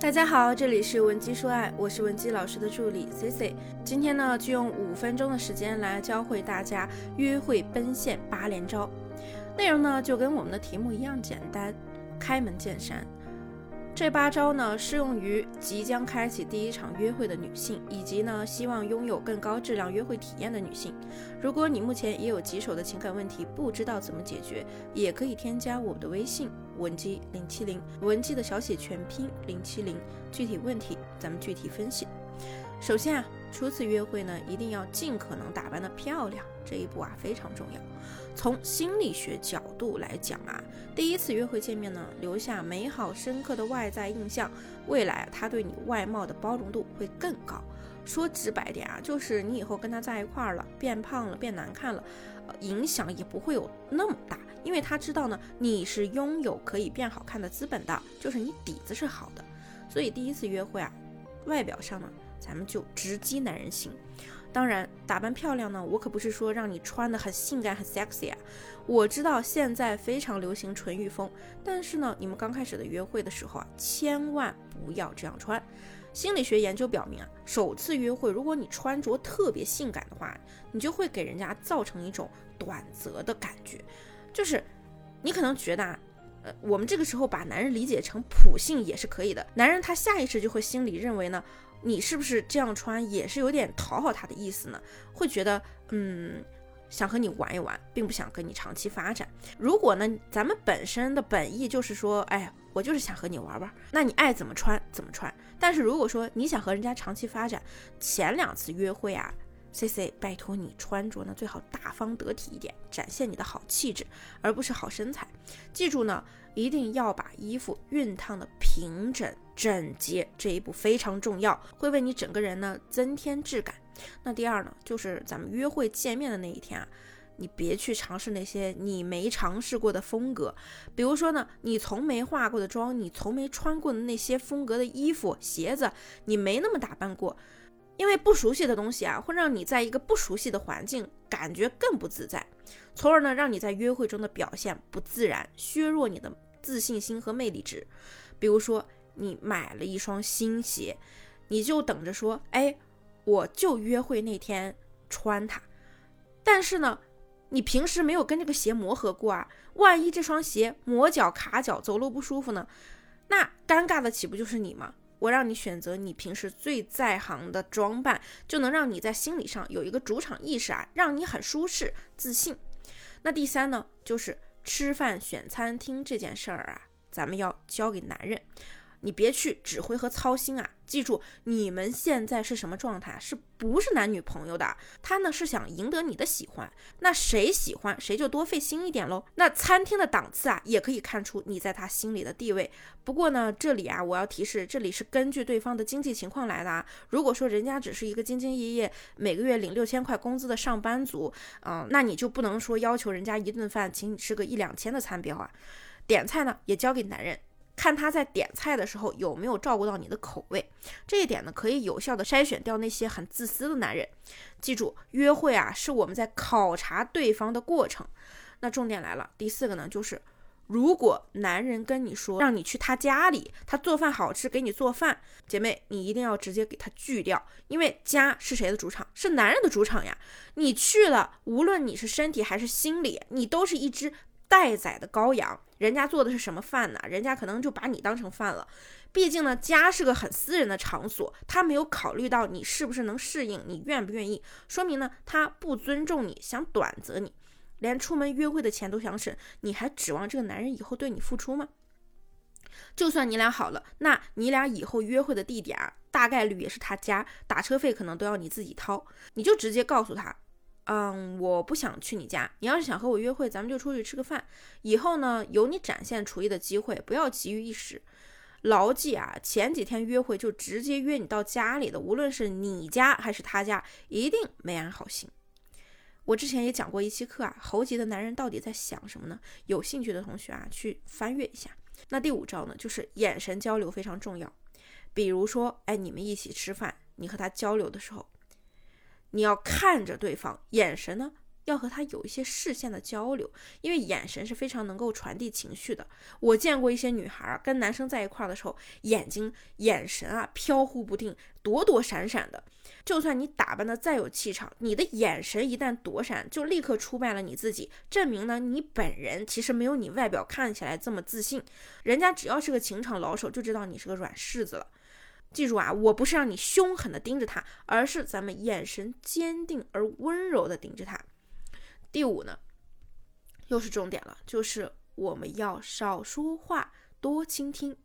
大家好，这里是文姬说爱，我是文姬老师的助理 C C。今天呢，就用五分钟的时间来教会大家约会奔现八连招。内容呢，就跟我们的题目一样简单，开门见山。这八招呢，适用于即将开启第一场约会的女性，以及呢，希望拥有更高质量约会体验的女性。如果你目前也有棘手的情感问题，不知道怎么解决，也可以添加我的微信文姬零七零，文姬的小写全拼零七零，具体问题咱们具体分析。首先啊，初次约会呢，一定要尽可能打扮的漂亮，这一步啊非常重要。从心理学角度来讲啊，第一次约会见面呢，留下美好深刻的外在印象，未来他对你外貌的包容度会更高。说直白点啊，就是你以后跟他在一块儿了，变胖了，变难看了，呃，影响也不会有那么大，因为他知道呢，你是拥有可以变好看的资本的，就是你底子是好的。所以第一次约会啊，外表上呢。咱们就直击男人心。当然，打扮漂亮呢，我可不是说让你穿的很性感、很 sexy 啊。我知道现在非常流行纯欲风，但是呢，你们刚开始的约会的时候啊，千万不要这样穿。心理学研究表明啊，首次约会如果你穿着特别性感的话，你就会给人家造成一种短则的感觉，就是你可能觉得啊，呃，我们这个时候把男人理解成普性也是可以的。男人他下意识就会心里认为呢。你是不是这样穿也是有点讨好他的意思呢？会觉得，嗯，想和你玩一玩，并不想跟你长期发展。如果呢，咱们本身的本意就是说，哎，我就是想和你玩玩，那你爱怎么穿怎么穿。但是如果说你想和人家长期发展，前两次约会啊。C C，拜托你穿着呢最好大方得体一点，展现你的好气质，而不是好身材。记住呢，一定要把衣服熨烫的平整整洁，这一步非常重要，会为你整个人呢增添质感。那第二呢，就是咱们约会见面的那一天啊，你别去尝试那些你没尝试过的风格，比如说呢，你从没化过的妆，你从没穿过的那些风格的衣服、鞋子，你没那么打扮过。因为不熟悉的东西啊，会让你在一个不熟悉的环境感觉更不自在，从而呢让你在约会中的表现不自然，削弱你的自信心和魅力值。比如说，你买了一双新鞋，你就等着说，哎，我就约会那天穿它。但是呢，你平时没有跟这个鞋磨合过啊，万一这双鞋磨脚卡脚，走路不舒服呢，那尴尬的岂不就是你吗？我让你选择你平时最在行的装扮，就能让你在心理上有一个主场意识啊，让你很舒适、自信。那第三呢，就是吃饭选餐厅这件事儿啊，咱们要交给男人。你别去指挥和操心啊！记住，你们现在是什么状态？是不是男女朋友的？他呢是想赢得你的喜欢，那谁喜欢谁就多费心一点喽。那餐厅的档次啊，也可以看出你在他心里的地位。不过呢，这里啊，我要提示，这里是根据对方的经济情况来的啊。如果说人家只是一个兢兢业业，每个月领六千块工资的上班族，嗯，那你就不能说要求人家一顿饭请你吃个一两千的餐标啊。点菜呢，也交给男人。看他在点菜的时候有没有照顾到你的口味，这一点呢可以有效的筛选掉那些很自私的男人。记住，约会啊是我们在考察对方的过程。那重点来了，第四个呢就是，如果男人跟你说让你去他家里，他做饭好吃，给你做饭，姐妹你一定要直接给他拒掉，因为家是谁的主场？是男人的主场呀。你去了，无论你是身体还是心理，你都是一只。待宰的羔羊，人家做的是什么饭呢？人家可能就把你当成饭了。毕竟呢，家是个很私人的场所，他没有考虑到你是不是能适应，你愿不愿意，说明呢他不尊重你，想短择你，连出门约会的钱都想省，你还指望这个男人以后对你付出吗？就算你俩好了，那你俩以后约会的地点，大概率也是他家，打车费可能都要你自己掏，你就直接告诉他。嗯，我不想去你家。你要是想和我约会，咱们就出去吃个饭。以后呢，有你展现厨艺的机会，不要急于一时。牢记啊，前几天约会就直接约你到家里的，无论是你家还是他家，一定没安好心。我之前也讲过一期课啊，猴急的男人到底在想什么呢？有兴趣的同学啊，去翻阅一下。那第五招呢，就是眼神交流非常重要。比如说，哎，你们一起吃饭，你和他交流的时候。你要看着对方，眼神呢要和他有一些视线的交流，因为眼神是非常能够传递情绪的。我见过一些女孩跟男生在一块儿的时候，眼睛、眼神啊飘忽不定，躲躲闪闪的。就算你打扮的再有气场，你的眼神一旦躲闪，就立刻出卖了你自己，证明呢你本人其实没有你外表看起来这么自信。人家只要是个情场老手，就知道你是个软柿子了。记住啊，我不是让你凶狠的盯着他，而是咱们眼神坚定而温柔的盯着他。第五呢，又是重点了，就是我们要少说话，多倾听。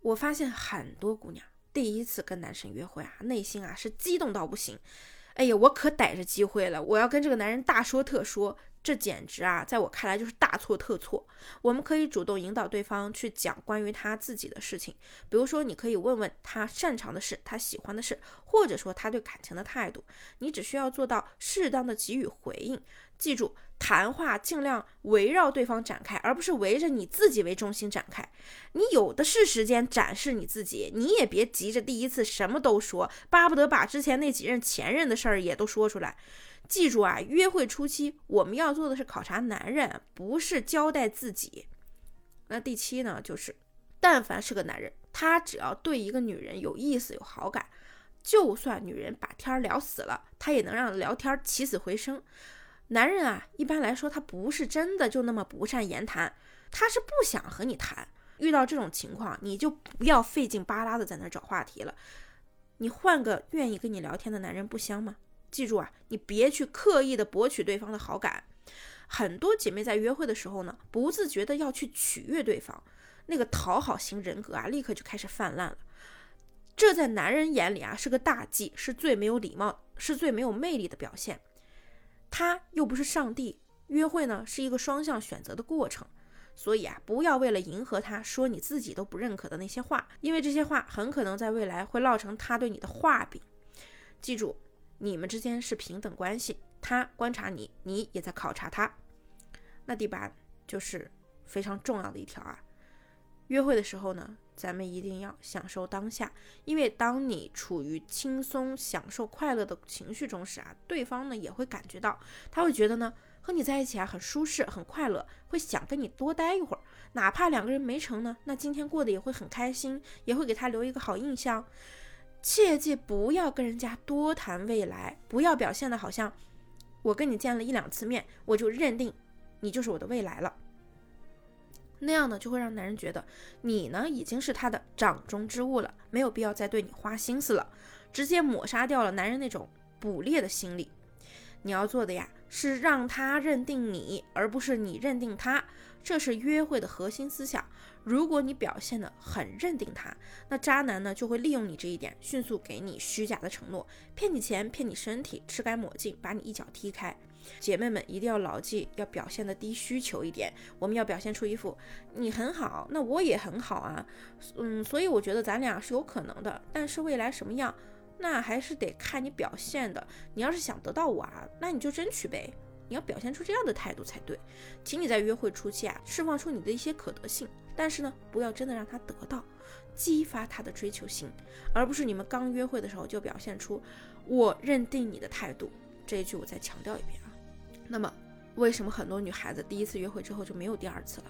我发现很多姑娘第一次跟男生约会啊，内心啊是激动到不行。哎呀，我可逮着机会了，我要跟这个男人大说特说。这简直啊，在我看来就是大错特错。我们可以主动引导对方去讲关于他自己的事情，比如说，你可以问问他擅长的事，他喜欢的事，或者说他对感情的态度。你只需要做到适当的给予回应。记住，谈话尽量围绕对方展开，而不是围着你自己为中心展开。你有的是时间展示你自己，你也别急着第一次什么都说，巴不得把之前那几任前任的事儿也都说出来。记住啊，约会初期我们要做的是考察男人，不是交代自己。那第七呢，就是但凡是个男人，他只要对一个女人有意思、有好感，就算女人把天儿聊死了，他也能让聊天起死回生。男人啊，一般来说他不是真的就那么不善言谈，他是不想和你谈。遇到这种情况，你就不要费劲巴拉的在那找话题了，你换个愿意跟你聊天的男人不香吗？记住啊，你别去刻意的博取对方的好感。很多姐妹在约会的时候呢，不自觉的要去取悦对方，那个讨好型人格啊，立刻就开始泛滥了。这在男人眼里啊是个大忌，是最没有礼貌、是最没有魅力的表现。他又不是上帝，约会呢是一个双向选择的过程，所以啊，不要为了迎合他说你自己都不认可的那些话，因为这些话很可能在未来会烙成他对你的画饼。记住。你们之间是平等关系，他观察你，你也在考察他。那第八就是非常重要的一条啊，约会的时候呢，咱们一定要享受当下，因为当你处于轻松、享受快乐的情绪中时啊，对方呢也会感觉到，他会觉得呢和你在一起啊很舒适、很快乐，会想跟你多待一会儿，哪怕两个人没成呢，那今天过得也会很开心，也会给他留一个好印象。切记不要跟人家多谈未来，不要表现的好像我跟你见了一两次面，我就认定你就是我的未来了。那样呢，就会让男人觉得你呢已经是他的掌中之物了，没有必要再对你花心思了，直接抹杀掉了男人那种捕猎的心理。你要做的呀，是让他认定你，而不是你认定他。这是约会的核心思想。如果你表现的很认定他，那渣男呢就会利用你这一点，迅速给你虚假的承诺，骗你钱，骗你身体，吃干抹净，把你一脚踢开。姐妹们一定要牢记，要表现的低需求一点。我们要表现出一副你很好，那我也很好啊，嗯，所以我觉得咱俩是有可能的。但是未来什么样，那还是得看你表现的。你要是想得到我啊，那你就争取呗。你要表现出这样的态度才对，请你在约会初期啊，释放出你的一些可得性，但是呢，不要真的让他得到，激发他的追求心，而不是你们刚约会的时候就表现出我认定你的态度。这一句我再强调一遍啊。那么，为什么很多女孩子第一次约会之后就没有第二次了？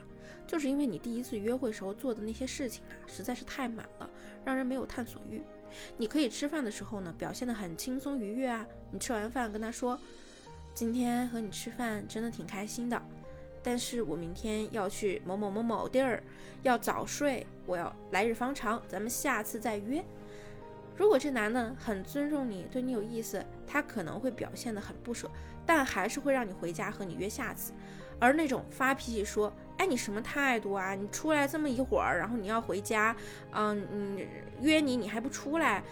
就是因为你第一次约会时候做的那些事情啊，实在是太满了，让人没有探索欲。你可以吃饭的时候呢，表现得很轻松愉悦啊。你吃完饭跟他说。今天和你吃饭真的挺开心的，但是我明天要去某某某某地儿，要早睡，我要来日方长，咱们下次再约。如果这男的很尊重你，对你有意思，他可能会表现得很不舍，但还是会让你回家和你约下次。而那种发脾气说，哎，你什么态度啊？你出来这么一会儿，然后你要回家，嗯嗯，约你你还不出来。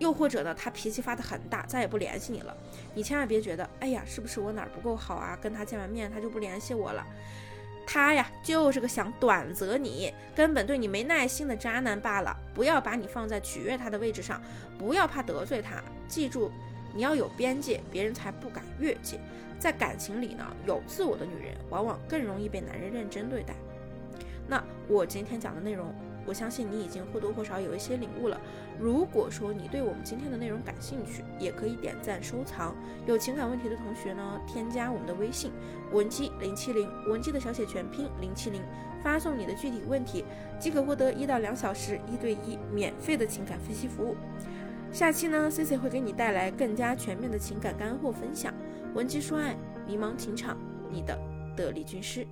又或者呢，他脾气发得很大，再也不联系你了。你千万别觉得，哎呀，是不是我哪儿不够好啊？跟他见完面，他就不联系我了。他呀，就是个想短择你，根本对你没耐心的渣男罢了。不要把你放在取悦他的位置上，不要怕得罪他。记住，你要有边界，别人才不敢越界。在感情里呢，有自我的女人往往更容易被男人认真对待。那我今天讲的内容。我相信你已经或多或少有一些领悟了。如果说你对我们今天的内容感兴趣，也可以点赞收藏。有情感问题的同学呢，添加我们的微信文姬零七零，文姬的小写全拼零七零，发送你的具体问题，即可获得一到两小时一对一免费的情感分析服务。下期呢，C C 会给你带来更加全面的情感干货分享。文姬说爱，迷茫情场，你的得力军师。